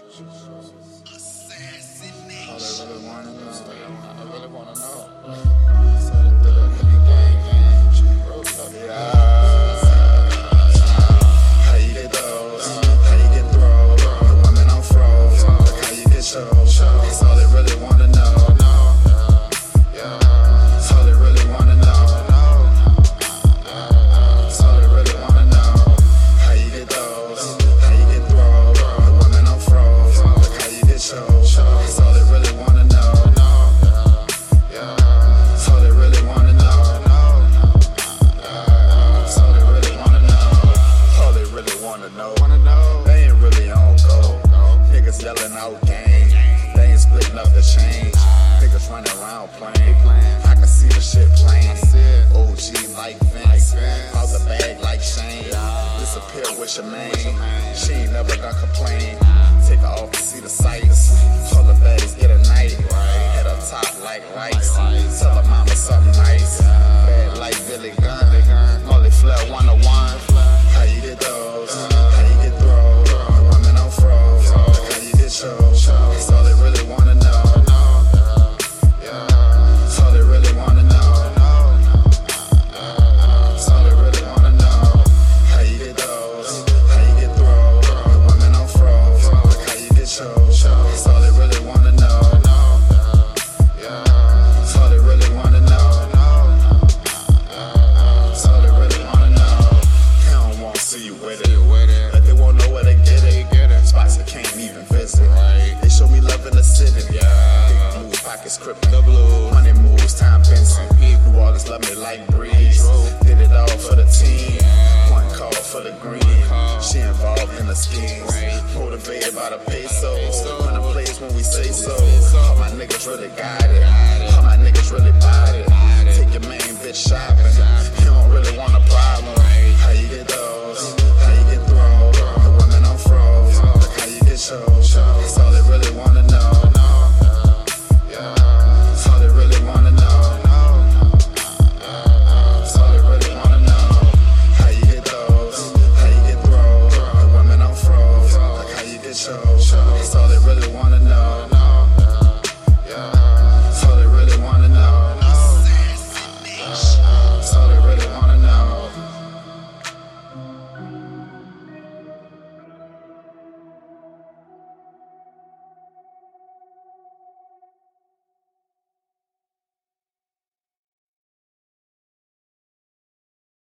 All know. They ain't really on go. Niggas yelling out gang. They ain't splitting up the change. Niggas running around playing. I can see the shit playing. OG like Vince. Out the bag like Shane. Disappear with your man. She ain't never gonna complain. Take her off to see the sights. All the baddies get a night. Head up top like lights. Tell her mama something nice. Bad like Billy Gunn. Molly Flair 101. How Pockets. The blues. Money moves, time Benson. New Orleans love me like Brees. Did it all for the team. One call for the green. She involved in the schemes. Motivated by the peso. When the place when we say so. All my niggas really got it. All my niggas really bought it. Take your main bitch shopping.